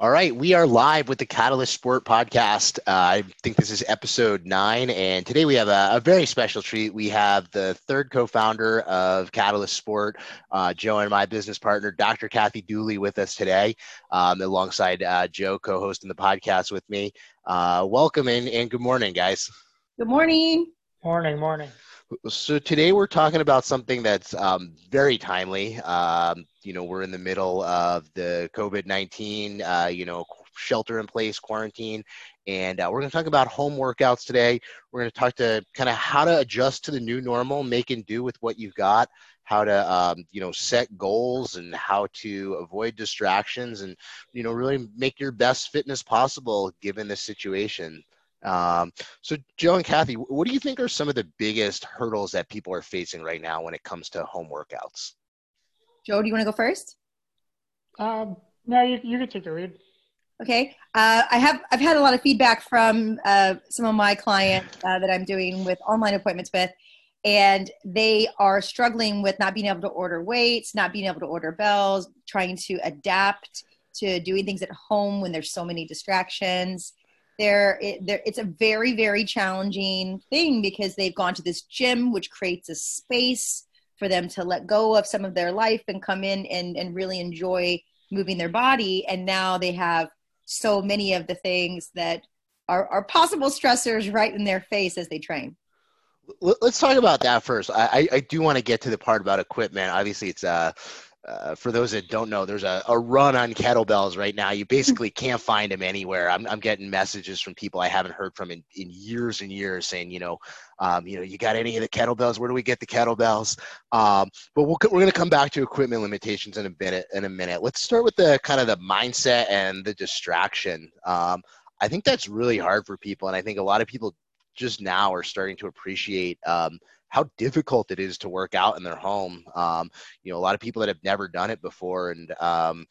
All right, we are live with the Catalyst Sport podcast. Uh, I think this is episode nine, and today we have a, a very special treat. We have the third co-founder of Catalyst Sport, uh, Joe, and my business partner, Dr. Kathy Dooley, with us today, um, alongside uh, Joe, co-hosting the podcast with me. Uh, welcome and, and good morning, guys. Good morning. Morning, morning. So today we're talking about something that's um, very timely. Um, you know, we're in the middle of the COVID nineteen, uh, you know, shelter in place quarantine, and uh, we're going to talk about home workouts today. We're going to talk to kind of how to adjust to the new normal, make and do with what you've got, how to um, you know set goals, and how to avoid distractions, and you know really make your best fitness possible given the situation. Um, so, Joe and Kathy, what do you think are some of the biggest hurdles that people are facing right now when it comes to home workouts? Joe, do you want to go first? Um, no, you, you can take the lead. Okay. Uh, I have I've had a lot of feedback from uh, some of my clients uh, that I'm doing with online appointments with, and they are struggling with not being able to order weights, not being able to order bells, trying to adapt to doing things at home when there's so many distractions they're, they're, it's a very very challenging thing because they've gone to this gym which creates a space for them to let go of some of their life and come in and, and really enjoy moving their body. And now they have so many of the things that are, are possible stressors right in their face as they train. Let's talk about that first. I, I do want to get to the part about equipment. Obviously it's uh uh, for those that don't know, there's a, a run on kettlebells right now. You basically can't find them anywhere. I'm, I'm getting messages from people I haven't heard from in, in years and years saying, you know, um, you know, you got any of the kettlebells? Where do we get the kettlebells? Um, but we'll, we're going to come back to equipment limitations in a minute. In a minute, let's start with the kind of the mindset and the distraction. Um, I think that's really hard for people, and I think a lot of people just now are starting to appreciate um, how difficult it is to work out in their home. Um, you know, a lot of people that have never done it before, and um,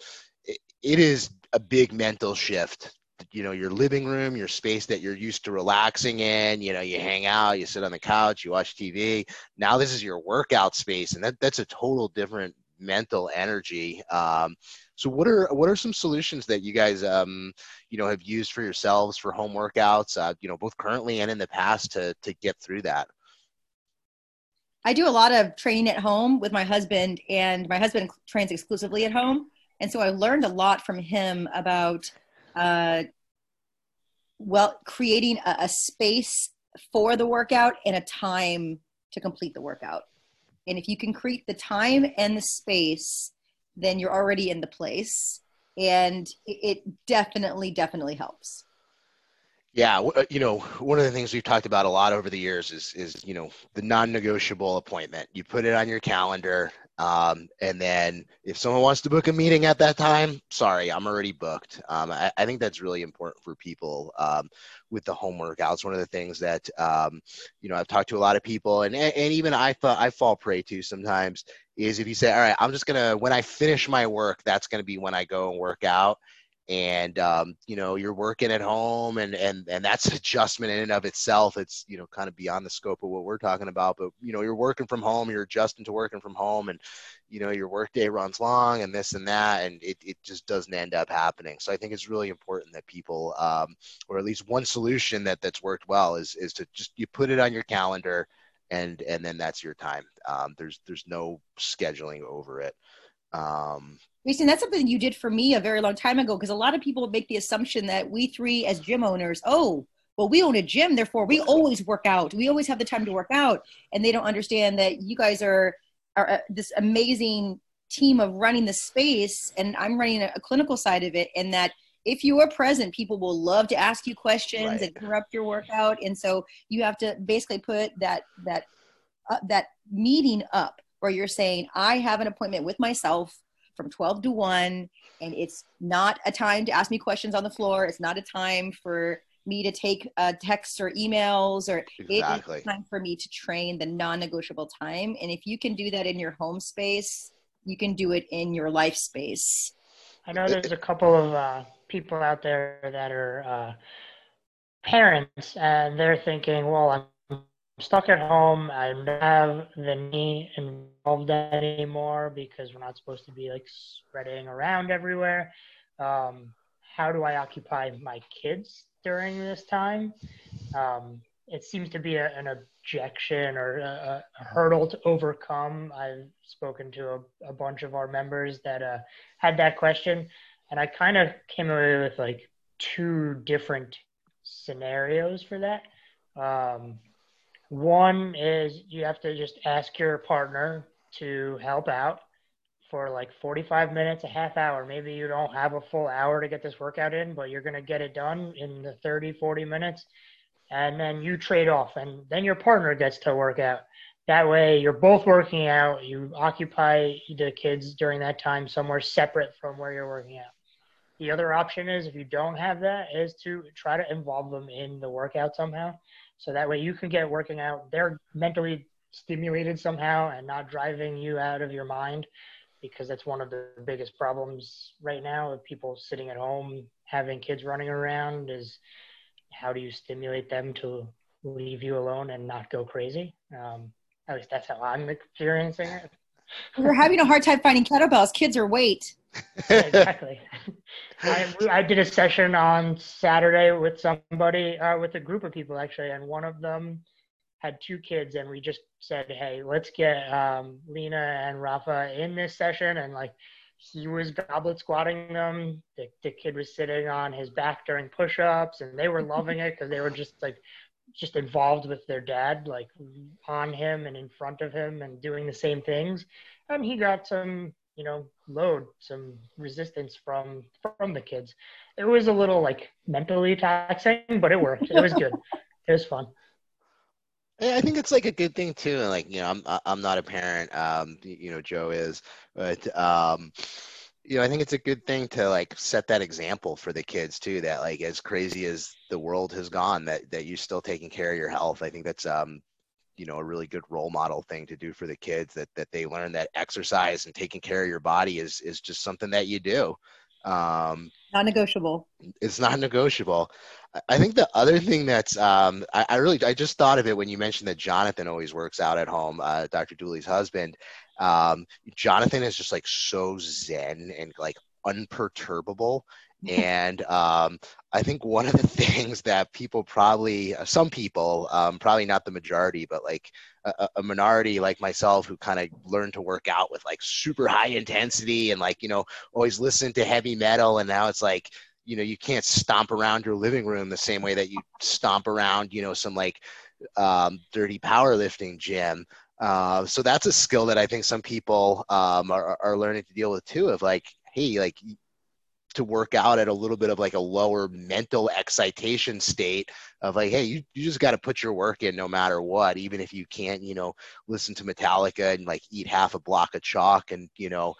it, it is a big mental shift. You know, your living room, your space that you're used to relaxing in. You know, you hang out, you sit on the couch, you watch TV. Now this is your workout space, and that that's a total different mental energy. Um, so what are what are some solutions that you guys um, you know have used for yourselves for home workouts? Uh, you know, both currently and in the past to to get through that. I do a lot of training at home with my husband, and my husband trains exclusively at home. And so I learned a lot from him about, uh, well, creating a, a space for the workout and a time to complete the workout. And if you can create the time and the space, then you're already in the place. And it definitely, definitely helps. Yeah, uh, you know, one of the things we've talked about a lot over the years is is you know the non-negotiable appointment. You put it on your calendar, um, and then if someone wants to book a meeting at that time, sorry, I'm already booked. Um, I, I, think that's really important for people um, with the home workouts. One of the things that um, you know I've talked to a lot of people, and and even I I fall prey to sometimes is if you say, all right, I'm just gonna when I finish my work, that's gonna be when I go and work out and um, you know you're working at home and and and that's adjustment in and of itself. It's you know kind of beyond the scope of what we're talking about but you know you're working from home you're adjusting to working from home and you know your workday runs long and this and that and it, it just doesn't end up happening. So i think it's really important that people um, or at least one solution that that's worked well is is to just you put it on your calendar and and then that's your time. Um, there's there's no scheduling over it. Um, Mason, that's something you did for me a very long time ago because a lot of people make the assumption that we three, as gym owners, oh, well, we own a gym, therefore we always work out. We always have the time to work out, and they don't understand that you guys are are uh, this amazing team of running the space, and I'm running a, a, clinical side of it, and that if you are present, people will love to ask you questions right. and interrupt your workout, and so you have to basically put that that uh, that meeting up where you're saying, I have an appointment with myself from 12 to 1, and it's not a time to ask me questions on the floor. It's not a time for me to take uh, texts or emails, or exactly. it's time for me to train the non negotiable time. And if you can do that in your home space, you can do it in your life space. I know there's a couple of uh, people out there that are uh, parents, and they're thinking, well, I'm stuck at home. I don't have the knee involved anymore because we're not supposed to be like spreading around everywhere. Um, how do I occupy my kids during this time? Um, it seems to be a, an objection or a, a, hurdle to overcome. I've spoken to a, a bunch of our members that uh, had that question, and I kind of came away with like two different scenarios for that. Um, one is you have to just ask your partner to help out for like 45 minutes, a half hour. Maybe you don't have a full hour to get this workout in, but you're going to get it done in the 30, 40 minutes. And then you trade off, and then your partner gets to work out. That way, you're both working out. You occupy the kids during that time somewhere separate from where you're working out. The other option is, if you don't have that, is to try to involve them in the workout somehow. So that way you can get working out. They're mentally stimulated somehow and not driving you out of your mind because that's one of the biggest problems right now of people sitting at home having kids running around is how do you stimulate them to leave you alone and not go crazy um, at least that's how i'm experiencing it we're having a hard time finding kettlebells kids are weight exactly I, I did a session on saturday with somebody uh, with a group of people actually and one of them had two kids and we just said, hey, let's get um, Lena and Rafa in this session. And like he was goblet squatting them. The, the kid was sitting on his back during push ups and they were loving it because they were just like, just involved with their dad, like on him and in front of him and doing the same things. And he got some, you know, load, some resistance from from the kids. It was a little like mentally taxing, but it worked. It was good. it was fun. I think it's like a good thing too. And like, you know, I'm I'm not a parent. Um, you know, Joe is, but um, you know, I think it's a good thing to like set that example for the kids too. That like, as crazy as the world has gone, that that you're still taking care of your health. I think that's um, you know, a really good role model thing to do for the kids. That that they learn that exercise and taking care of your body is is just something that you do. Um, not negotiable. It's not negotiable. I think the other thing that's um, I, I, really I just thought of it when you mentioned that Jonathan always works out at home, uh, Dr. Dooley's husband. Um, Jonathan is just like so zen and like unperturbable and um, I think one of the things that people probably, uh, some people, um, probably not the majority, but like a, a minority like myself who kind of learned to work out with like super high intensity and like, you know, always listen to heavy metal. And now it's like, you know, you can't stomp around your living room the same way that you stomp around, you know, some like um, dirty powerlifting gym. Uh, so that's a skill that I think some people um, are, are learning to deal with too. Of like, hey, like to work out at a little bit of like a lower mental excitation state of like, hey, you, you just got to put your work in no matter what, even if you can't, you know, listen to Metallica and like eat half a block of chalk and, you know,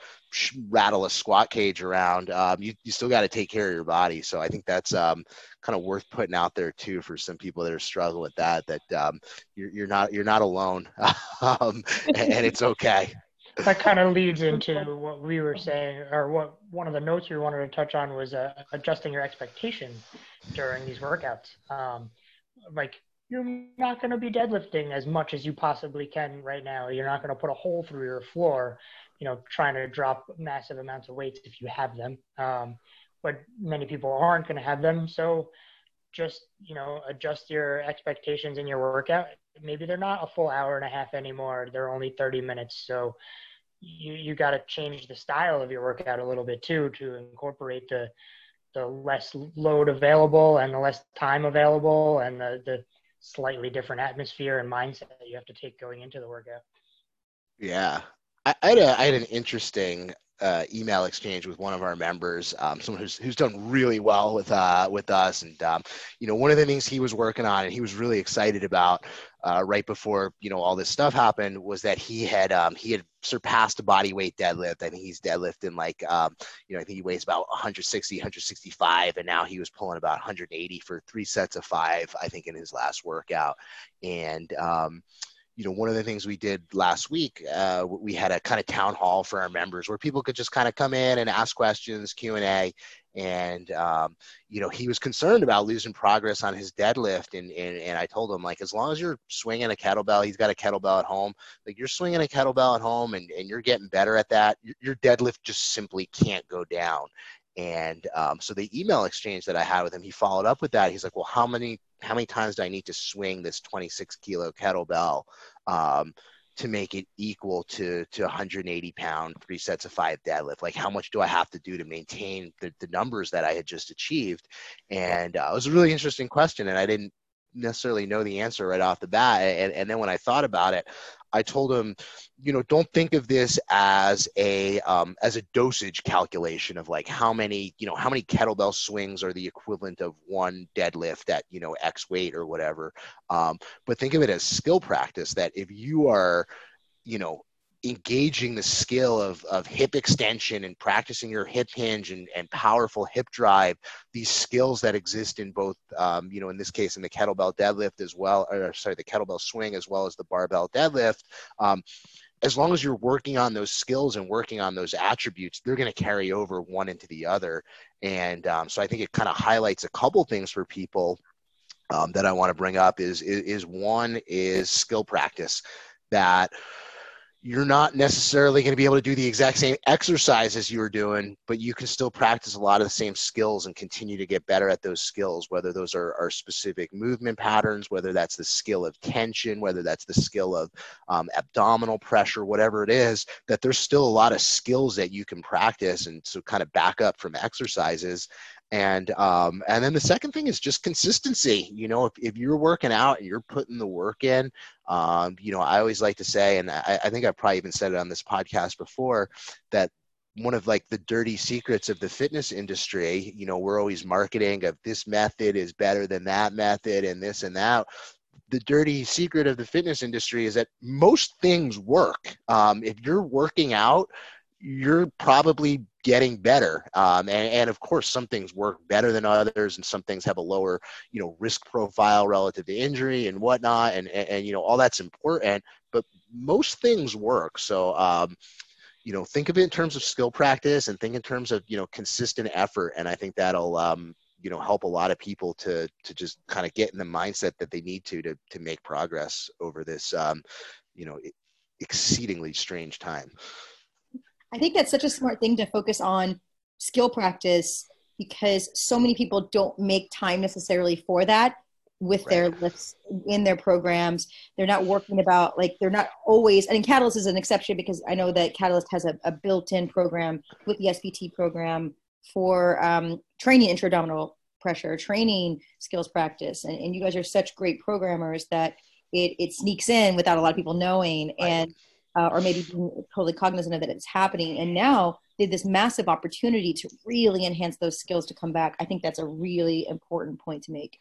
rattle a squat cage around. Um, you, you still got to take care of your body. So I think that's um, kind of worth putting out there too for some people that are struggling with that, that um, you're, you're not, you're not alone um, and, and it's okay that kind of leads into what we were saying, or what one of the notes we wanted to touch on was uh, adjusting your expectations during these workouts. Um, like you're not going to be deadlifting as much as you possibly can right now. You're not going to put a hole through your floor, you know, trying to drop massive amounts of weights if you have them. Um, but many people aren't going to have them. So just, you know, adjust your expectations in your workout maybe they're not a full hour and a half anymore. They're only 30 minutes. So you, you got to change the style of your workout a little bit too, to incorporate the, the less load available and the less time available and the, the slightly different atmosphere and mindset that you have to take going into the workout. Yeah. I, I had, a, I had an interesting uh, email exchange with one of our members, um, someone who's who's done really well with uh, with us, and um, you know one of the things he was working on and he was really excited about uh, right before you know all this stuff happened was that he had um, he had surpassed a body weight deadlift. I think he's deadlifting like um, you know I think he weighs about 160, 165, and now he was pulling about 180 for three sets of five. I think in his last workout, and um, you know, one of the things we did last week, uh, we had a kind of town hall for our members where people could just kind of come in and ask questions, Q and A, and um, you know, he was concerned about losing progress on his deadlift, and, and and I told him like, as long as you're swinging a kettlebell, he's got a kettlebell at home, like you're swinging a kettlebell at home, and and you're getting better at that, your deadlift just simply can't go down, And um, so the email exchange that I had with him, he followed up with that. He's like, well, how many how many times do I need to swing this 26 kilo kettlebell um, to make it equal to to 180 pound three sets of five deadlift? Like, how much do I have to do to maintain the, the numbers that I had just achieved? And uh, it was a really interesting question, and I didn't necessarily know the answer right off the bat. And, and then when I thought about it, I told him, you know, don't think of this as a um, as a dosage calculation of like how many, you know, how many kettlebell swings are the equivalent of one deadlift at you know X weight or whatever. Um, but think of it as skill practice. That if you are, you know, engaging the skill of, of hip extension and practicing your hip hinge and, and powerful hip drive, these skills that exist in both, um, you know, in this case, in the kettlebell deadlift as well, or sorry, the kettlebell swing as well as the barbell deadlift. Um, as long as you're working on those skills and working on those attributes, they're going to carry over one into the other. And um, so I think it kind of highlights a couple things for people um, that I want to bring up is, is, is one is skill practice that you're not necessarily going to be able to do the exact same exercises you were doing, but you can still practice a lot of the same skills and continue to get better at those skills, whether those are, are specific movement patterns, whether that's the skill of tension, whether that's the skill of um, abdominal pressure, whatever it is, that there's still a lot of skills that you can practice and so kind of back up from exercises and um, and then the second thing is just consistency. You know if, if you're working out and you're putting the work in um, you know i always like to say and I, I think I've probably even said it on this podcast before that one of like the dirty secrets of the fitness industry you know we're always marketing of this method is better than that method and this and that. The dirty secret of the fitness industry is that most things work. Um, if you're working out you're probably getting better. Um, and, and, of course, some things work better than others, and some things have a lower, you know, risk profile relative to injury and whatnot. And, and, and you know, all that's important, but most things work. So, um, you know, think of it in terms of skill practice and think in terms of, you know, consistent effort. And I think that'll, um, you know, help a lot of people to, to just kind of get in the mindset that they need to, to, to make progress over this, um, you know, exceedingly strange time. I think that's such a smart thing to focus on skill practice because so many people don't make time necessarily for that with right. their lifts in their programs. They're not working about like they're not always. I mean, Catalyst is an exception because I know that Catalyst has a, a built-in program with the SPT program for um, training intra-abdominal pressure, training skills practice, and, and you guys are such great programmers that it it sneaks in without a lot of people knowing right. and uh, or maybe being totally cognizant of that it's happening. And now they have this massive opportunity to really enhance those skills to come back. I think that's a really important point to make.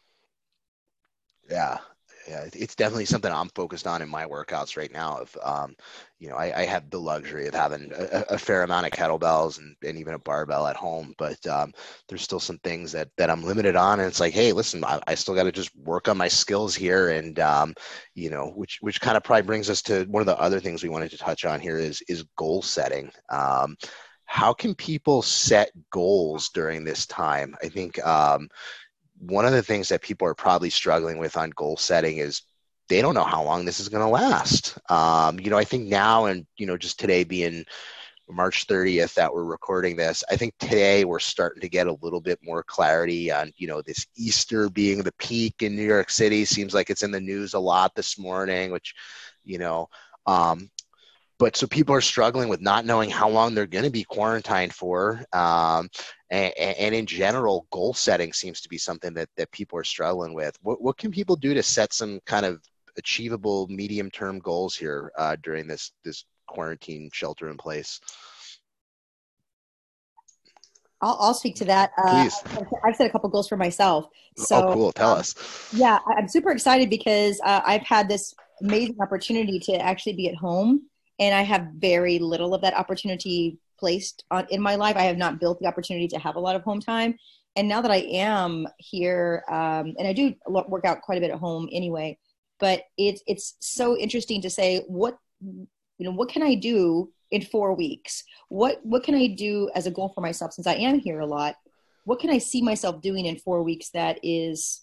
Yeah, yeah, it's definitely something I'm focused on in my workouts right now. Of, um, you know, I, I, have the luxury of having a, a, fair amount of kettlebells and, and even a barbell at home, but um, there's still some things that that I'm limited on, and it's like, hey, listen, I, I still got to just work on my skills here, and um, you know, which which kind of probably brings us to one of the other things we wanted to touch on here is is goal setting. Um, how can people set goals during this time? I think um, one of the things that people are probably struggling with on goal setting is they don't know how long this is going to last. Um, you know, I think now and, you know, just today being March 30th that we're recording this, I think today we're starting to get a little bit more clarity on, you know, this Easter being the peak in New York City. Seems like it's in the news a lot this morning, which, you know, um, but so people are struggling with not knowing how long they're going to be quarantined for um, and, and, in general goal setting seems to be something that, that people are struggling with what, what can people do to set some kind of achievable medium term goals here uh, during this this quarantine shelter in place I'll, I'll speak to that. Uh, I've set a couple goals for myself. So, oh, cool. Tell um, us. Yeah, I'm super excited because uh, I've had this amazing opportunity to actually be at home and I have very little of that opportunity placed on, in my life. I have not built the opportunity to have a lot of home time. And now that I am here, um, and I do work out quite a bit at home anyway, but it's it's so interesting to say what you know what can I do in four weeks? What what can I do as a goal for myself since I am here a lot? What can I see myself doing in four weeks that is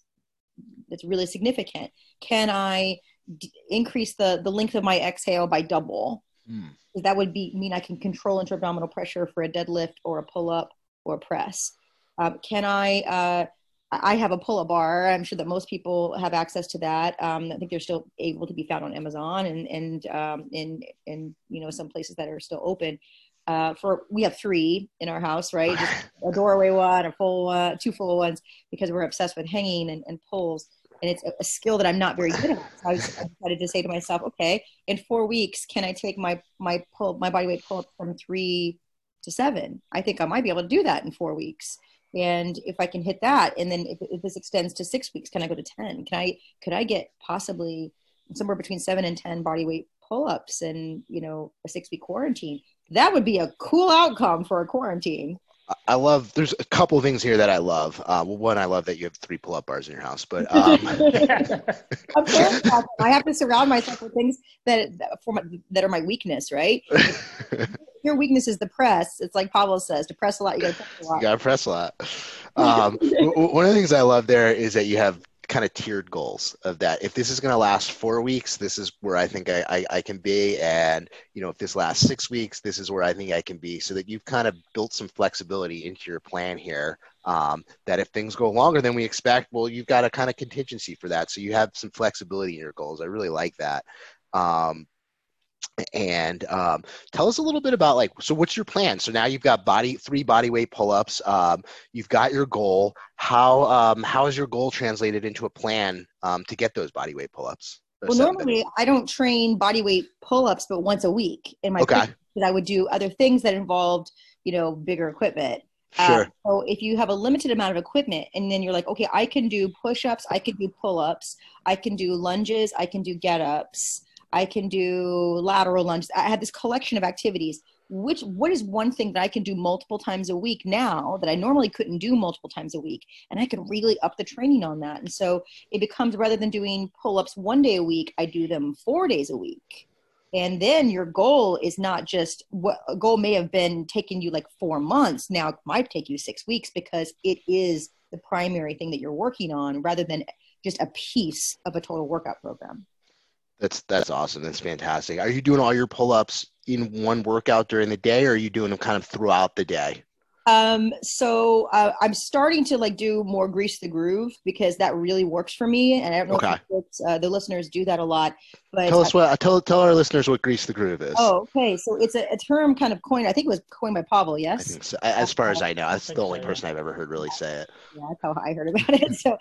that's really significant? Can I d- increase the the length of my exhale by double? Mm. That would be mean I can control intra-abdominal pressure for a deadlift or a pull-up or press. Um, can I? Uh, I have a pull-up bar. I'm sure that most people have access to that. Um, I think they're still able to be found on Amazon and and um, in in you know some places that are still open. Uh, for we have three in our house, right? Just a doorway one, a full uh, two full ones, because we're obsessed with hanging and, and pulls. And it's a, skill that I'm not very good at. So I, was, I decided to say to myself, okay, in four weeks, can I take my my pull my body weight pull up from three to seven? I think I might be able to do that in four weeks and if i can hit that and then if, if, this extends to six weeks can i go to 10 can i could i get possibly somewhere between seven and 10 body weight pull-ups and you know a six week quarantine that would be a cool outcome for a quarantine I love. There's a couple things here that I love. Uh, one, I love that you have three pull-up bars in your house, but um... I have to surround myself with things that for my, that are my weakness, right? your weakness is the press. It's like Pavel says, to press a lot, you got to press a lot. You got to press a lot. Um, one of the things I love there is that you have kind of tiered goals of that. If this is going to last four weeks, this is where I think I, I, I, can be. And, you know, if this lasts six weeks, this is where I think I can be so that you've kind of built some flexibility into your plan here. Um, that if things go longer than we expect, well, you've got a kind of contingency for that. So you have some flexibility in your goals. I really like that. Um, and um, tell us a little bit about like so what's your plan so now you've got body three body weight pull-ups um, you've got your goal how um, how is your goal translated into a plan um, to get those body weight pull-ups well normally i don't train body weight pull-ups but once a week in my okay. i would do other things that involved you know bigger equipment uh, Sure. So if you have a limited amount of equipment and then you're like, okay, I can do push-ups, I can do pull-ups, I can do lunges, I can do get-ups, I can do lateral lunges. I had this collection of activities. Which what is one thing that I can do multiple times a week now that I normally couldn't do multiple times a week, and I could really up the training on that. And so it becomes rather than doing pull-ups one day a week, I do them four days a week. And then your goal is not just what a goal may have been taking you like four months. Now it might take you six weeks because it is the primary thing that you're working on rather than just a piece of a total workout program. That's that's awesome. That's fantastic. Are you doing all your pull-ups in one workout during the day, or are you doing them kind of throughout the day? Um, so uh, I'm starting to like do more grease the groove because that really works for me, and I don't know okay. if uh, the listeners do that a lot. But tell us what tell tell our listeners what grease the groove is. Oh, okay. So it's a, a term kind of coined. I think it was coined by Pavel. Yes. So. As far as I know, that's the only person I've ever heard really say it. Yeah, that's how I heard about it. So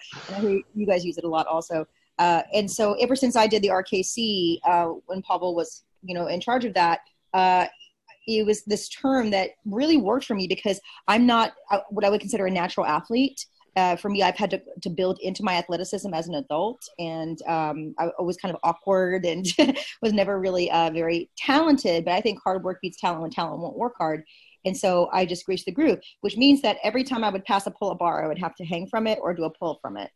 you guys use it a lot also. Uh, and so ever since I did the RKC, uh, when Pavel was, you know, in charge of that, uh, it was this term that really worked for me because I'm not uh, what I would consider a natural athlete. Uh, for me, I've had to, to build into my athleticism as an adult, and um, I was kind of awkward and was never really uh, very talented. But I think hard work beats talent when talent won't work hard. And so I just greased the groove, which means that every time I would pass a pull-up bar, I would have to hang from it or do a pull from it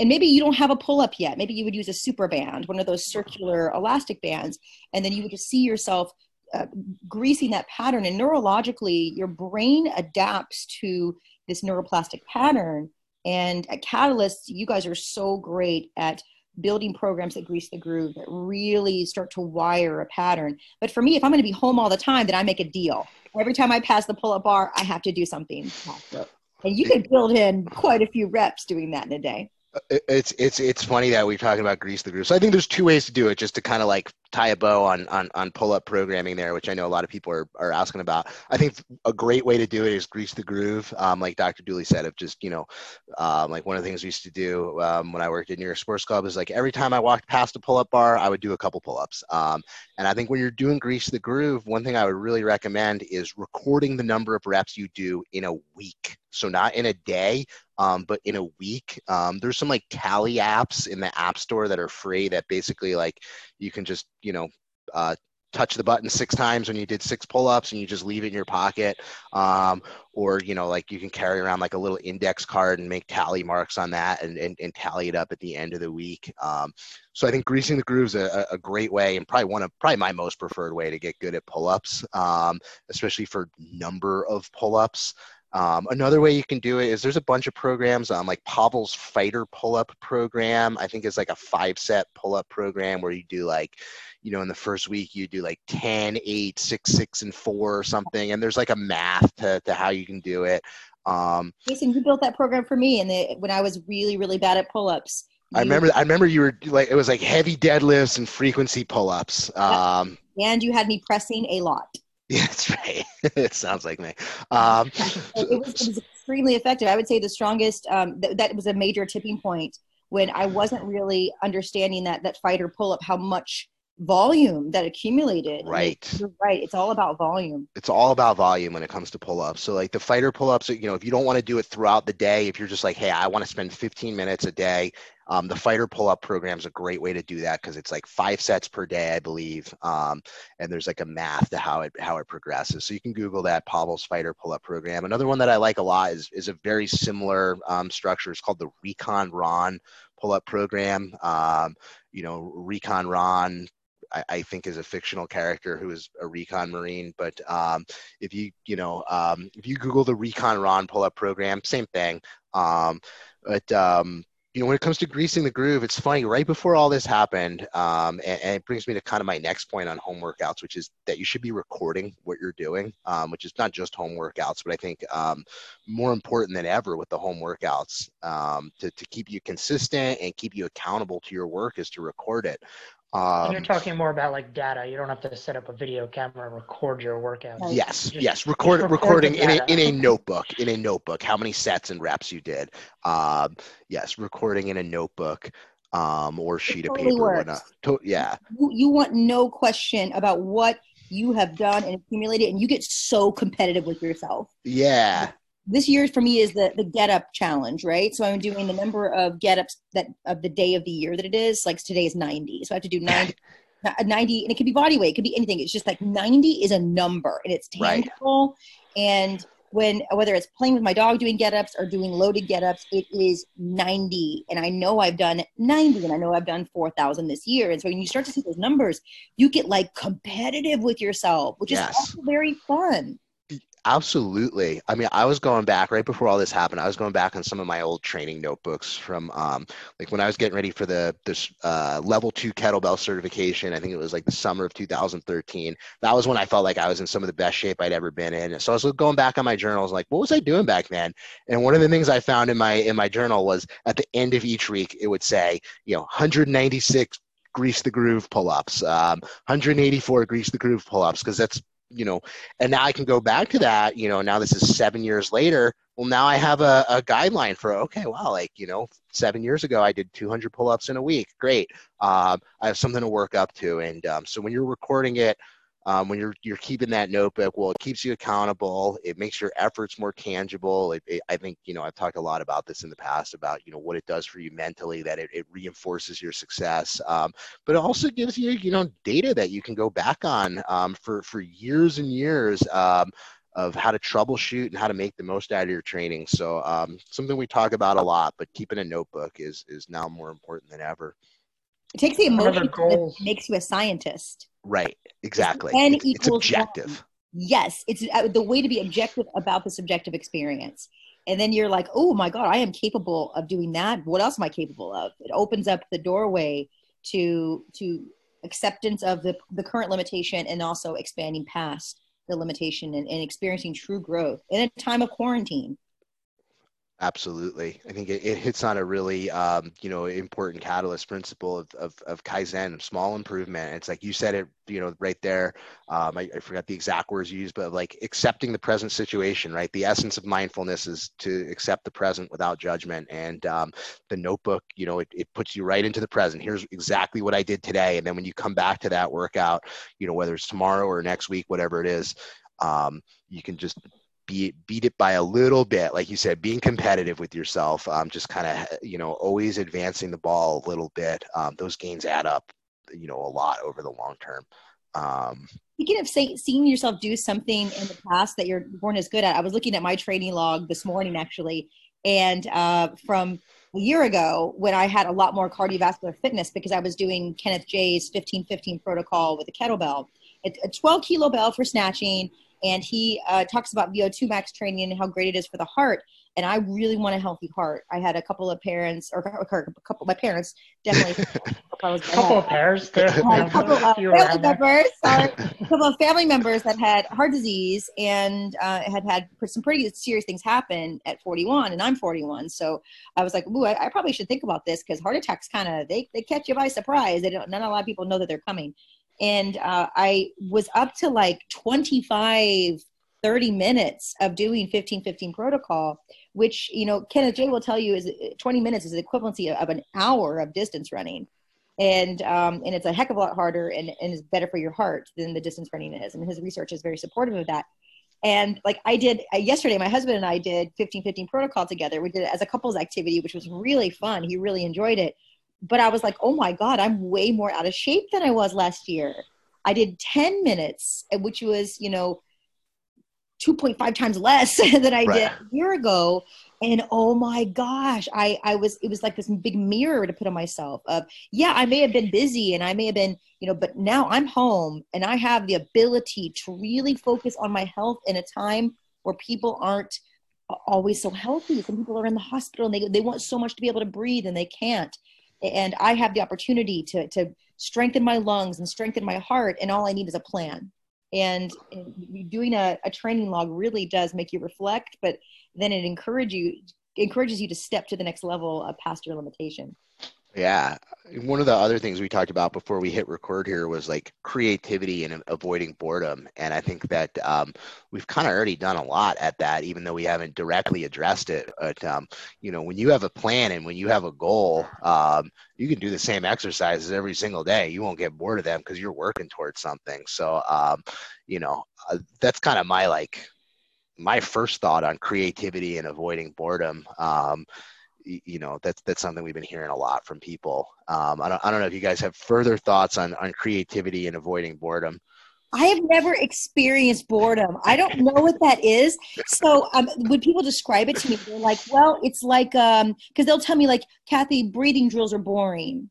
and maybe you don't have a pull up yet. Maybe you would use a super band one of those circular elastic bands and then you would just see yourself uh, greasing that pattern. And neurologically your brain adapts to this neuroplastic pattern. And at catalyst you guys are so great at building programs that grease the groove that really start to wire a pattern. But for me if i'm going to be home all the time then i make a deal. Every time i pass the pull-up bar i have to do something. And you can build in quite a few reps doing that in a day Uh, it's it's it's funny that we're talking about grease the groove. So I think there's two ways to do it, just to kind of like tie a bow on on on pull up programming there, which I know a lot of people are, are asking about. I think a great way to do it is grease the groove, um, like Dr. Dooley said, of just you know, um, like one of the things we used to do um, when I worked at New York Sports Club is like every time I walked past a pull up bar, I would do a couple pull ups. Um, and I think when you're doing grease the groove, one thing I would really recommend is recording the number of reps you do in a week. So not in a day, um, but in a week. Um, there's some like tally apps in the app store that are free that basically like you can just you know uh, touch the button six times when you did six pull-ups and you just leave it in your pocket um, or you know like you can carry around like a little index card and make tally marks on that and, and, and tally it up at the end of the week um, so i think greasing the grooves a, a great way and probably one of probably my most preferred way to get good at pull-ups um, especially for number of pull-ups Um, another way you can do it is there's a bunch of programs, um, like Pavel's Fighter Pull Up Program. I think it's like a five set pull up program where you do like, you know, in the first week you do like 10, 8, 6, 6, and 4 or something. And there's like a math to, to how you can do it. Um, Jason, you built that program for me, and when I was really, really bad at pull ups. I remember. I remember you were like it was like heavy deadlifts and frequency pull-ups. Um, and you had me pressing a lot. Yeah, that's right. it sounds like me. Um, it, was, it, was, extremely effective. I would say the strongest. Um, th- that was a major tipping point when I wasn't really understanding that that fighter pull up how much volume that accumulated. Right. You're right. It's all about volume. It's all about volume when it comes to pull ups. So like the fighter pull ups, you know, if you don't want to do it throughout the day, if you're just like, hey, I want to spend 15 minutes a day um, the fighter pull up program is a great way to do that because it's like five sets per day, I believe. Um, and there's like a math to how it how it progresses. So you can Google that Pavel's fighter pull up program. Another one that I like a lot is is a very similar um, structure. It's called the Recon Ron pull up program. Um, you know, Recon Ron I, I, think is a fictional character who is a recon marine. But um, if you you know um, if you Google the Recon Ron pull up program, same thing. Um, but um, you know, when it comes to greasing the groove, it's funny. Right before all this happened, um, and, and, it brings me to kind of my next point on home workouts, which is that you should be recording what you're doing, um, which is not just home workouts, but I think more important than ever with the home workouts to, to keep you consistent and keep you accountable to your work is to record it. Um, and you're talking more about like data. You don't have to set up a video camera and record your workout. Yes, just, yes. Record, record recording in a, in a notebook. In a notebook, how many sets and reps you did. Um, yes, recording in a notebook um, or sheet of paper. Works. To, yeah. You, you want no question about what you have done and accumulated, and you get so competitive with yourself. Yeah this year for me is the the get up challenge, right? So I'm doing the number of get ups that of the day of the year that it is. Like today is 90, so I have to do 90, uh, 90 and it could be body weight, it could be anything. It's just like 90 is a number and it's tangible. Right. And when whether it's playing with my dog doing get ups or doing loaded get ups, it is 90. And I know I've done 90 and I know I've done 4,000 this year. And so when you start to see those numbers, you get like competitive with yourself, which yes. is also very fun. Absolutely. I mean, I was going back right before all this happened. I was going back on some of my old training notebooks from um, like when I was getting ready for the this uh, level two kettlebell certification. I think it was like the summer of 2013. That was when I felt like I was in some of the best shape I'd ever been in. So I was going back on my journals, like, what was I doing back then? And one of the things I found in my in my journal was at the end of each week, it would say, you know, 196 grease the groove pull-ups, um, 184 grease the groove pull-ups, because that's you know, and now I can go back to that, you know, now this is seven years later. Well, now I have a, a guideline for, okay, well, like, you know, seven years ago, I did 200 pull ups in a week. Great. Um, I have something to work up to. And um, so when you're recording it, um, when you're you're keeping that notebook well it keeps you accountable. It makes your efforts more tangible. It, it, i think you know i've talked a lot about this in the past about you know what it does for you mentally that it, it reinforces your success um, but it also gives you you know data that you can go back on um, for for years and years um, of how to troubleshoot and how to make the most out of your training. So um, something we talk about a lot but keeping a notebook is is now more important than ever. It takes the emotion that makes you a scientist Right. Exactly. N it's, it's objective. One. Yes, it's uh, the way to be objective about the subjective experience. And then you're like, oh my God, I am capable of doing that. What else am I capable of? It opens up the doorway to to acceptance of the, the current limitation and also expanding past the limitation and, and experiencing true growth in a time of quarantine. Absolutely. I think it, it hits on a really, um, you know, important catalyst principle of, of, of Kaizen, small improvement. It's like you said it, you know, right there. Um, I, I, forgot the exact words you used, but like accepting the present situation, right? The essence of mindfulness is to accept the present without judgment. And um, the notebook, you know, it, it puts you right into the present. Here's exactly what I did today. And then when you come back to that workout, you know, whether it's tomorrow or next week, whatever it is, um, you can just beat beat it by a little bit like you said being competitive with yourself um, just kind of you know always advancing the ball a little bit um, those gains add up you know a lot over the long term. Um, Speaking of say, seeing yourself do something in the past that you weren't as good at, I was looking at my training log this morning actually, and uh, from a year ago when I had a lot more cardiovascular fitness because I was doing Kenneth Jay's 15-15 protocol with a kettlebell, a 12 kilo bell for snatching, and he uh, talks about VO2 max training and how great it is for the heart. And I really want a healthy heart. I had a couple of parents, or a couple of my parents, definitely. a couple of pairs, a couple of family members, sorry, a couple of family members that had heart disease and uh, had had some pretty serious things happen at 41, and I'm 41. So I was like, "Ooh, I, I probably should think about this because heart attacks kind of they they catch you by surprise. They don't. Not a lot of people know that they're coming." And uh, i was up to like 25 30 minutes of doing 15 15 protocol which you know Kenneth Jay will tell you is 20 minutes is the equivalency of an hour of distance running. And um, and it's a heck of a lot harder and, and is better for your heart than the distance running is. And his research is very supportive of that. And like i did uh, yesterday my husband and i did 15 15 protocol together. We did it as a couples activity which was really fun. He really enjoyed it but I was like, oh my God, I'm way more out of shape than I was last year. I did 10 minutes, which was, you know, 2.5 times less than I right. did a year ago. And oh my gosh, I, I was, it was like this big mirror to put on myself of, yeah, I may have been busy and I may have been, you know, but now I'm home and I have the ability to really focus on my health in a time where people aren't always so healthy. Some people are in the hospital and they, they want so much to be able to breathe and they can't and I have the opportunity to to strengthen my lungs and strengthen my heart, and all I need is a plan. And, doing a, a training log really does make you reflect, but then it encourage you encourages you to step to the next level of past your limitation. Yeah. One of the other things we talked about before we hit record here was like creativity and avoiding boredom. And I think that um, we've kind of already done a lot at that, even though we haven't directly addressed it. But, um, you know, when you have a plan and when you have a goal, um, you can do the same exercises every single day. You won't get bored of them because you're working towards something. So, um, you know, uh, that's kind of my like, my first thought on creativity and avoiding boredom. You know that's that's something we've been hearing a lot from people. Um, I don't I don't know if you guys have further thoughts on on creativity and avoiding boredom. I have never experienced boredom. I don't know what that is. So um, when people describe it to me, they're like, "Well, it's like," because um, they'll tell me like, "Kathy, breathing drills are boring,"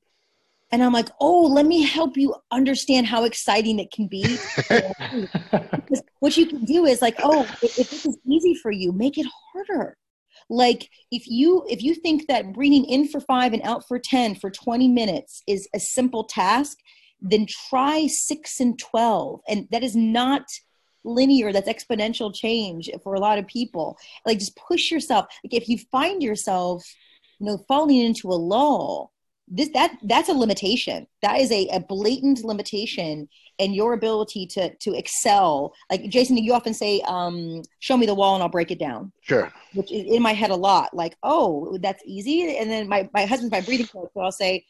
and I'm like, "Oh, let me help you understand how exciting it can be." because what you can do is like, "Oh, if, if this is easy for you, make it harder." Like if you if you think that breathing in for 5 and out for 10 for 20 minutes is a simple task then try 6 and 12 and that is not linear. That's exponential change for a lot of people. Like just push yourself. Like if you find yourself you know falling into a lull this that that's a limitation. That is a, a blatant limitation and your ability to to excel like jason you often say um, show me the wall and i'll break it down. Sure. Which is in my head a lot like oh that's easy. And then my, my husband's my breathing coach so i'll say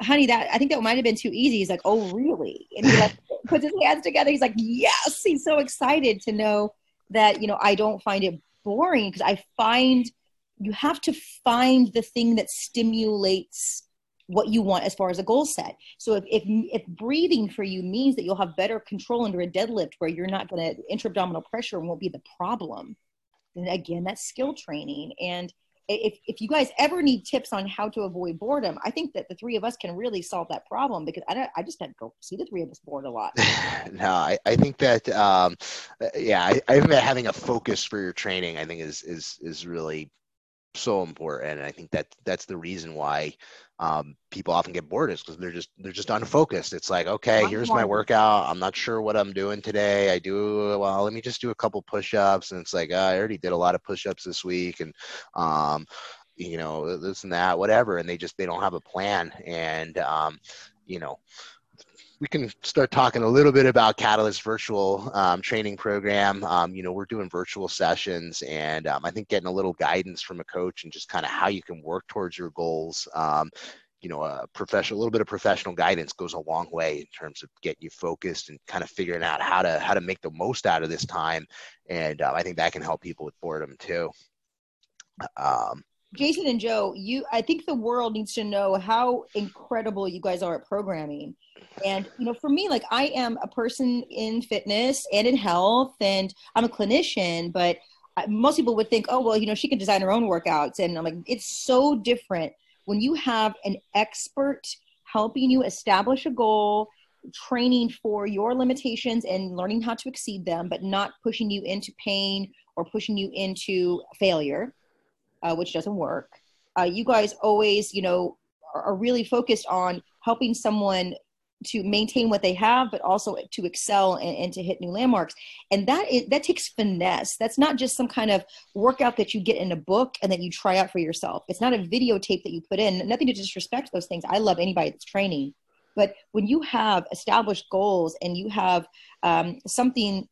honey that i think that might have been too easy. He's like oh really? And he like puts his hands together. He's like yes. He's so excited to know that you know i don't find it boring because i find you have to find the thing that stimulates what you want as far as a goal set. So if, if, if breathing for you means that you'll have better control under a deadlift where you're not going to intra-abdominal pressure won't be the problem, then again, that's skill training. And if, if you guys ever need tips on how to avoid boredom, I think that the three of us can really solve that problem because I, don't, I just don't go see the three of us bored a lot. no, I, I think that, um, yeah, I, I think that having a focus for your training, I think is, is, is really so important. And I think that that's the reason why um, people often get bored is because they're just they're just unfocused. It's like, okay, here's my workout. I'm not sure what I'm doing today. I do well. Let me just do a couple push-ups, and it's like oh, I already did a lot of push-ups this week, and um, you know this and that, whatever. And they just they don't have a plan, and um, you know we can start talking a little bit about Catalyst virtual um, training program. Um, you know, we're doing virtual sessions, and um, I think getting a little guidance from a coach and just kind of how you can work towards your goals. Um, you know, a professional, a little bit of professional guidance goes a long way in terms of getting you focused and kind of figuring out how to how to make the most out of this time. And uh, I think that can help people with boredom too. Um, Jason and Joe, you I think the world needs to know how incredible you guys are at programming. And you know, for me, like I am a person in fitness and in health, and I'm a clinician, but most people would think, oh well, you know, she can design her own workouts, and I'm like, it's so different when you have an expert helping you establish a goal training for your limitations and learning how to exceed them, but not pushing you into pain or pushing you into failure, uh, which doesn't work. Uh, you guys always, you know, are, are really focused on helping someone to maintain what they have, but also to excel and, and, to hit new landmarks. And that is that takes finesse. That's not just some kind of workout that you get in a book and that you try out for yourself. It's not a videotape that you put in. Nothing to disrespect those things. I love anybody that's training, but when you have established goals and you have um, something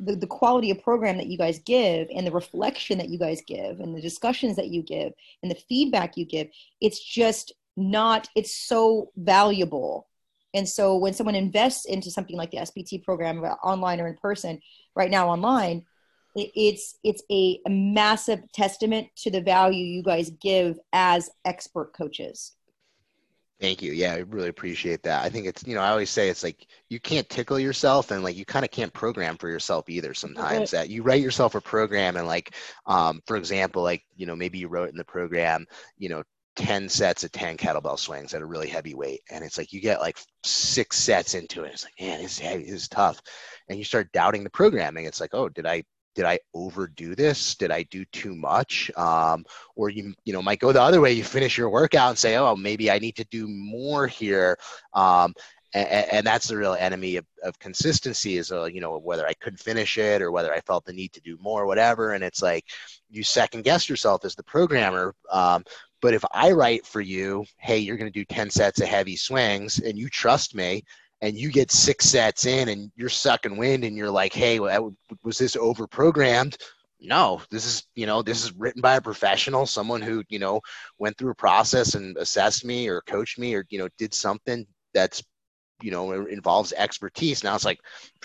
the, the quality of program that you guys give and the reflection that you guys give and the discussions that you give and the feedback you give it's just not it's so valuable and so when someone invests into something like the SPT program, uh, online or in person, right now online, it's it's a, a, massive testament to the value you guys give as expert coaches. Thank you. Yeah, I really appreciate that. I think it's you know I always say it's like you can't tickle yourself and like you kind of can't program for yourself either. Sometimes that you write yourself a program and like um, for example like you know maybe you wrote in the program you know 10 sets of 10 kettlebell swings at a really heavy weight. And it's like you get like six sets into it. It's like, man, this is heavy, this is tough. And you start doubting the programming. It's like, oh, did I did I overdo this? Did I do too much? Um, or you you know might go the other way. You finish your workout and say, oh, maybe I need to do more here. Um, and, and, that's the real enemy of, of consistency is uh, you know whether i couldn't finish it or whether i felt the need to do more whatever and it's like you second guess yourself as the programmer um, but if I write for you, hey, you're going to do 10 sets of heavy swings and you trust me and you get six sets in and you're sucking wind and you're like, hey, was this over programmed? No, this is, you know, this is written by a professional, someone who, you know, went through a process and assessed me or coached me or, you know, did something that's you know involves expertise. Now it's like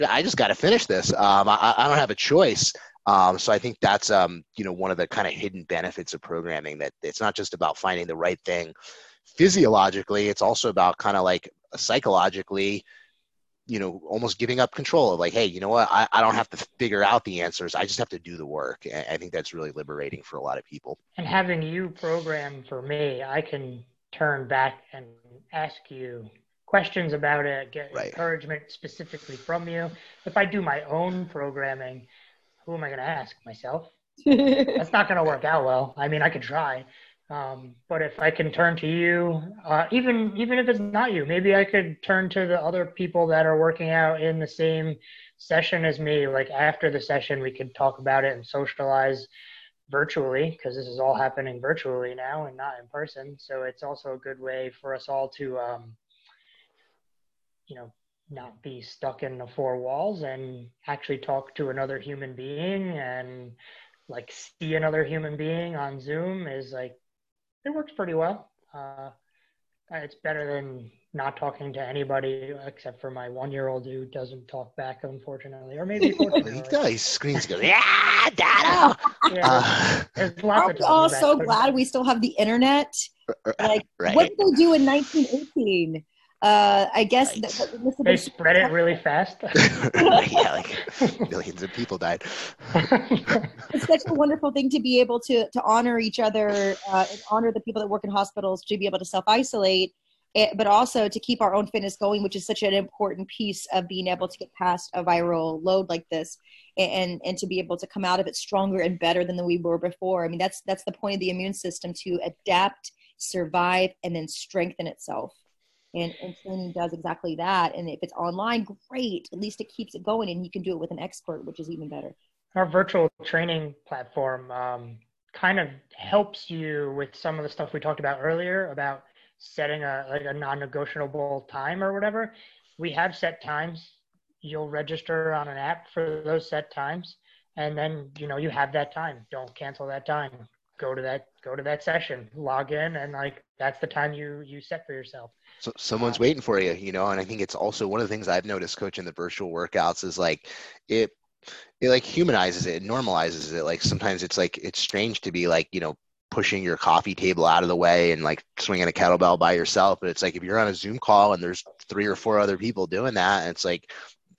i just got to finish this. Um, I, I, don't have a choice. Um, so I think that's um, you know one of the kind of hidden benefits of programming that it's not just about finding the right thing physiologically; it's also about kind of like psychologically, you know, almost giving up control of like, hey, you know what? I, I don't have to figure out the answers. I just have to do the work. And I think that's really liberating for a lot of people. And having you program for me, I can turn back and ask you questions about it, get right. encouragement specifically from you. If I do my own programming, who am I going to ask? Myself? That's not going to work out well. I mean, I could try. Um, but if I can turn to you, uh, even even if it's not you, maybe I could turn to the other people that are working out in the same session as me. Like after the session, we could talk about it and socialize virtually because this is all happening virtually now and not in person. So it's also a good way for us all to, um, you know, not be stuck in the four walls and actually talk to another human being and like see another human being on Zoom is like it works pretty well. Uh, it's better than not talking to anybody except for my one year old who doesn't talk back, unfortunately, or maybe he does. He screams, goes, "Yeah, Dada!" Yeah, uh, there's lots Aren't we so glad we still have the internet? Like, right. what did they do in 1918? Uh, I guess right. the, the they spread it really fast. yeah, like millions of people died. it's such a wonderful thing to be able to to honor each other uh, and honor the people that work in hospitals to be able to self isolate, eh, but also to keep our own fitness going, which is such an important piece of being able to get past a viral load like this, and and to be able to come out of it stronger and better than we were before. I mean, that's that's the point of the immune system to adapt, survive, and then strengthen itself and, and training does exactly that. And if it's online great. At least it keeps it going and you can do it with an expert which is even better. Our virtual training platform um, kind of helps you with some of the stuff we talked about earlier about setting a like a non-negotiable time or whatever. We have set times. You'll register on an app for those set times. And then you know you have that time. Don't cancel that time go to that go to that session log in and like that's the time you you set for yourself. So someone's waiting for you you know and i think it's also one of the things i've noticed coaching the virtual workouts is like it it like humanizes it, it normalizes it. Like sometimes it's like it's strange to be like you know pushing your coffee table out of the way and like swinging a kettlebell by yourself but it's like if you're on a zoom call and there's three or four other people doing that it's like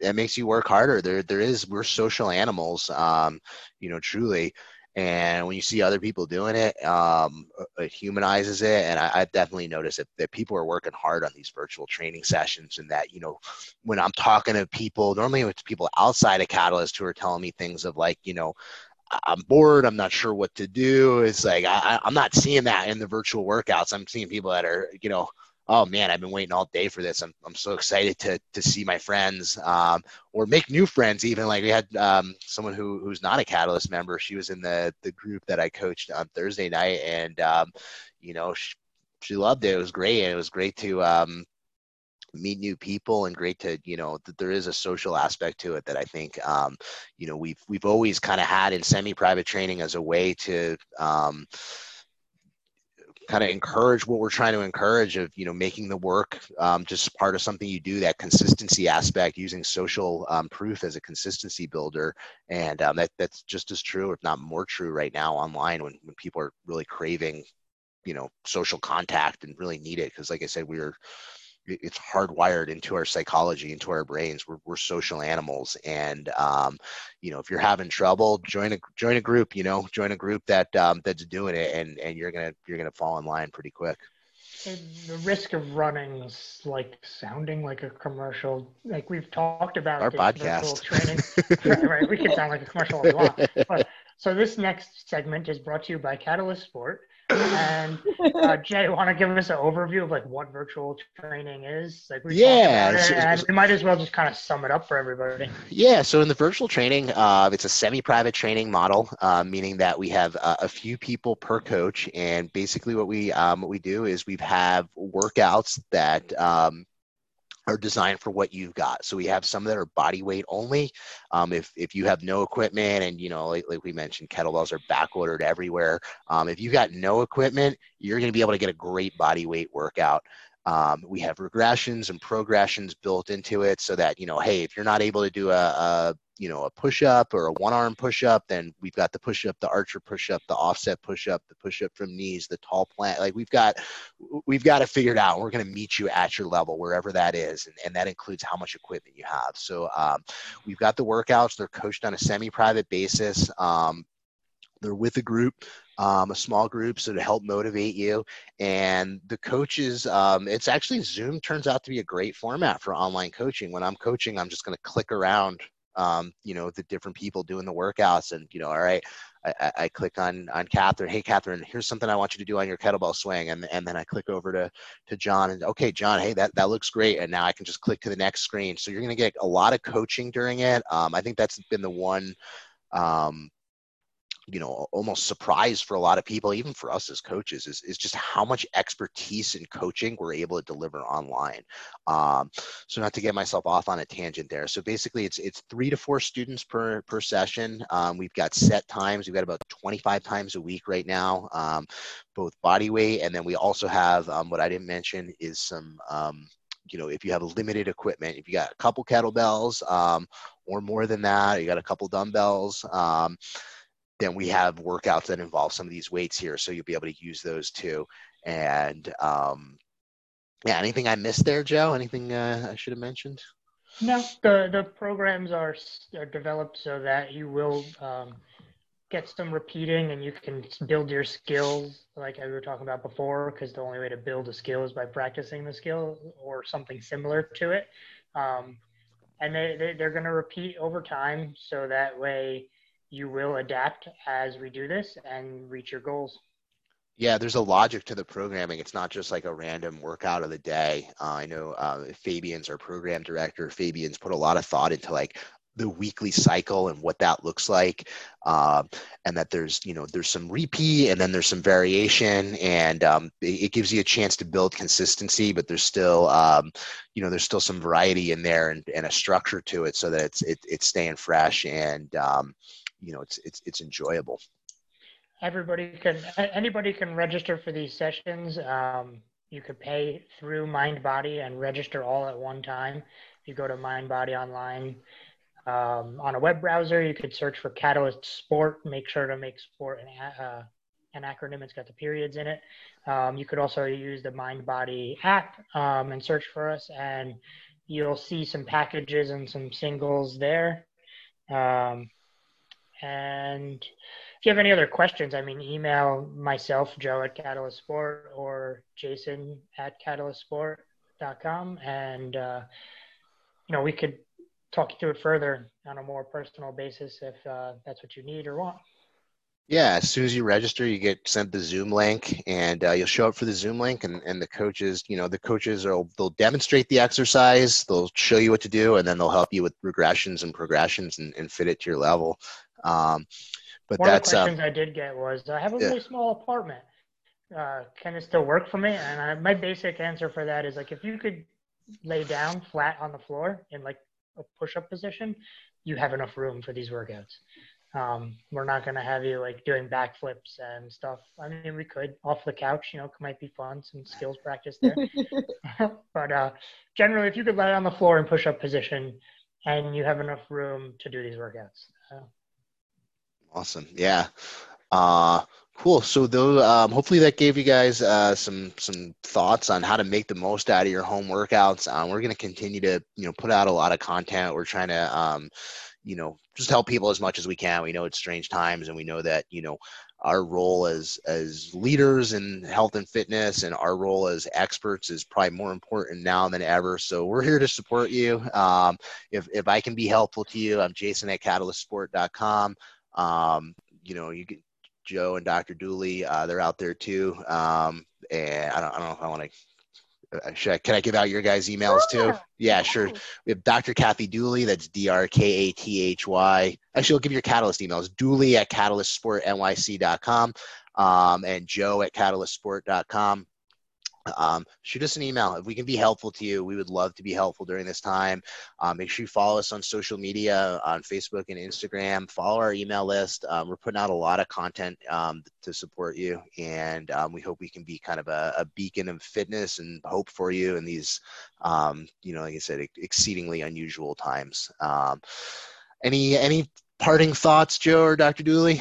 it makes you work harder. There there is we're social animals um you know truly and when you see other people doing it, um, it humanizes it. And I, I've definitely noticed that, that people are working hard on these virtual training sessions, and that you know, when I'm talking to people, normally it's people outside of Catalyst who are telling me things of like, you know, I'm bored. I'm not sure what to do. It's like I, I'm not seeing that in the virtual workouts. I'm seeing people that are, you know, oh man, I've been waiting all day for this. I'm, I'm so excited to, to see my friends um, or make new friends. Even like we had um, someone who, who's not a Catalyst member. She was in the, the group that I coached on Thursday night and, um, you know, she, she loved it. It was great. And it was great to, um, meet new people and great to you know that there is a social aspect to it that i think um, you know we've we've always kind of had in semi-private training as a way to um, kind of encourage what we're trying to encourage of you know making the work um, just part of something you do that consistency aspect using social um, proof as a consistency builder. And um, that that's just as true if not more true right now online when, when people are really craving you know social contact and really need it. Because like i said we are it's hardwired into our psychology into our brains. We're, we're social animals. And um, you know if you're having trouble join a join a group you know join a group that um, that's doing it and and you're gonna you're gonna fall in line pretty quick. The risk of running is like sounding like a commercial like we've talked about our podcast. training. Right, right we could sound like a commercial as well but so this next segment is brought to you by catalyst sport and uh, Jay, want to give us an overview of like what virtual training is? Like we yeah, it, and we might as well just kind of sum it up for everybody. Yeah, so in the virtual training, uh, it's a semi-private training model, uh, meaning that we have uh, a few people per coach, and basically what we um, what we do is we have workouts that um, are designed for what you've got. So we have some that are body weight only. Um, if, if you have no equipment and, you know, like, like we mentioned, kettlebells are back ordered everywhere. Um, if you've got no equipment, you're going to be able to get a great body weight workout. Um, we have regressions and progressions built into it so that, you know, hey, if you're not able to do a, a you know a push up or a one arm push up then we've got the push up the archer push up the offset push up the push up from knees the tall plank. Like we've got we've got it figured out. We're going to meet you at your level wherever that is and, and that includes how much equipment you have. So um, we've got the workouts. They're coached on a semi-private basis. Um, they're with a group um, a small group so to help motivate you. And the coaches um, it's actually zoom turns out to be a great format for online coaching. When i'm coaching i'm just going to click around um, you know, the different people doing the workouts and, you know, all right, I, I, click on, on Catherine, hey, Catherine, here's something I want you to do on your kettlebell swing. And, and then I click over to, to John and, okay, John, hey, that, that looks great. And now I can just click to the next screen. So you're going to get a lot of coaching during it. Um, I think that's been the one, um, you know almost surprise for a lot of people even for us as coaches is, is just how much expertise in coaching we're able to deliver online. Um, so not to get myself off on a tangent there. So basically it's it's three to four students per per session. Um, we've got set times. We've got about 25 times a week right now um, both body weight. And then we also have um, what i didn't mention is some um, you know if you have limited equipment if you got a couple kettlebells um, or more than that you got a couple dumbbells um, then we have workouts that involve some of these weights here. So you'll be able to use those too. And um, yeah, anything I missed there, Joe? Anything uh, I should have mentioned? No, the, the programs are, are developed so that you will um, get some repeating and you can build your skills like we were talking about before, because the only way to build a skill is by practicing the skill or something similar to it. Um, and they, they, they're going to repeat over time so that way you will adapt as we do this and reach your goals. Yeah, there's a logic to the programming. It's not just like a random workout of the day. Uh, I know uh, Fabian's our program director. Fabian's put a lot of thought into like the weekly cycle and what that looks like, uh, and that there's you know there's some repeat and then there's some variation, and um, it, it, gives you a chance to build consistency. But there's still um, you know there's still some variety in there and, and a structure to it, so that it's it, it's staying fresh and um, you know it's it's it's enjoyable. Everybody can anybody can register for these sessions. Um, you could pay through mindbody and register all at one time. You go to mindbody online um, on a web browser. You could search for catalyst sport make sure to make sport an, uh, an acronym. It's got the periods in it. Um, you could also use the mindbody app um, and search for us and you'll see some packages and some singles there. Um, and if you have any other questions, I mean, email myself, Joe at Catalyst Sport, or Jason at catalystsport.com, and uh, you know we could talk you through it further on a more personal basis if uh, that's what you need or want. Yeah, as soon as you register, you get sent the Zoom link, and uh, you'll show up for the Zoom link, and, and the coaches, you know, the coaches will they'll demonstrate the exercise, they'll show you what to do, and then they'll help you with regressions and progressions and, and fit it to your level. Um, but One that's of the uh, questions I did get was, I have a yeah. really small apartment. Uh, can it still work for me? And I, my basic answer for that is like, if you could lay down flat on the floor in like a push-up position, you have enough room for these workouts. Um, we're not going to have you like doing backflips and stuff. I mean, we could off the couch, you know, might be fun, some skills practice there. but uh, generally, if you could lay on the floor in push-up position, and you have enough room to do these workouts. Uh, Awesome. Yeah. Uh, cool. So though, um, hopefully that gave you guys uh, some some thoughts on how to make the most out of your home workouts. Um, we're going to continue to you know put out a lot of content. We're trying to um, you know just help people as much as we can. We know it's strange times, and we know that you know our role as as leaders in health and fitness and our role as experts is probably more important now than ever so we're here to support you um, if, if i can be helpful to you i'm jason at catalystsport.com um, you know, you get Joe and Dr. Dooley, uh, they're out there too. Um, and I don't, I don't know if I want to. Should I, can I give out your guys' emails Sure. too? Yeah, sure. We have Dr. Kathy Dooley, that's D R K A T H Y. Actually, I'll give you your Catalyst emails Dooley at catalystsportnyc.com um, and Joe at catalystsport.com um, shoot us an email. If we can be helpful to you we would love to be helpful during this time. Um, make sure you follow us on social media on facebook and instagram. Follow our email list. Um, we're putting out a lot of content um, to support you. And um, we hope we can be kind of a, a, beacon of fitness and hope for you in these um, you know like i said exceedingly unusual times. Any any parting thoughts joe or dr dooley?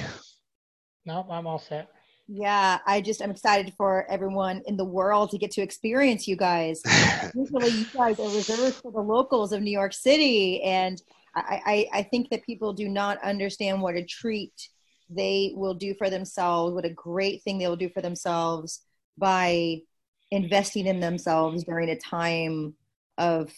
No i'm all set yeah, I just I'm excited for everyone in the world to get to experience you guys. Usually, you guys are reserved for the locals of New York City, and I, I I think that people do not understand what a treat they will do for themselves, what a great thing they will do for themselves by investing in themselves during a time of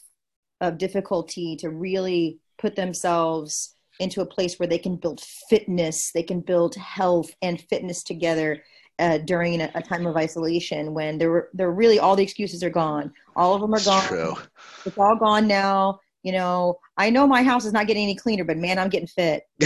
of difficulty to really put themselves into a place where they can build fitness, they can build health and fitness together uh, during a, a, time of isolation when there there really all the excuses are gone. All of them are gone. True. It's all gone now. You know, I know my house is not getting any cleaner, but man, I'm getting fit.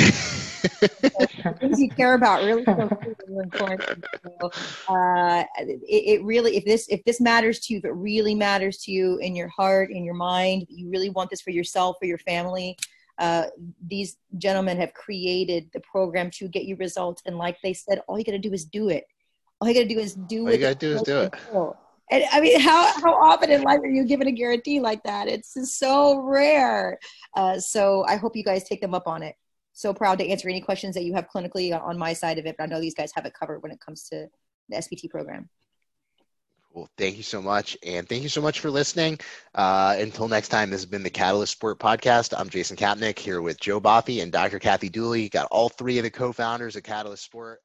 things you care about really important. So, uh, it, it, really, if this if this matters to you, if it really matters to you in your heart, in your mind, you really want this for yourself, for your family uh, these gentlemen have created the program to get you results. And like they said, all you got to do is do it. All you got to do is do all it. you got to do is do it. And I mean, how, how often in life are you given a guarantee like that? It's so rare. Uh, so I hope you guys take them up on it. So proud to answer any questions that you have clinically on my side of it. But I know these guys have it covered when it comes to the SPT program. Well, thank you so much. And thank you so much for listening. Uh, until next time, this has been the Catalyst Sport Podcast. I'm Jason Kapnick here with Joe Boffey and Dr. Kathy Dooley. Got all three of the co founders of Catalyst Sport.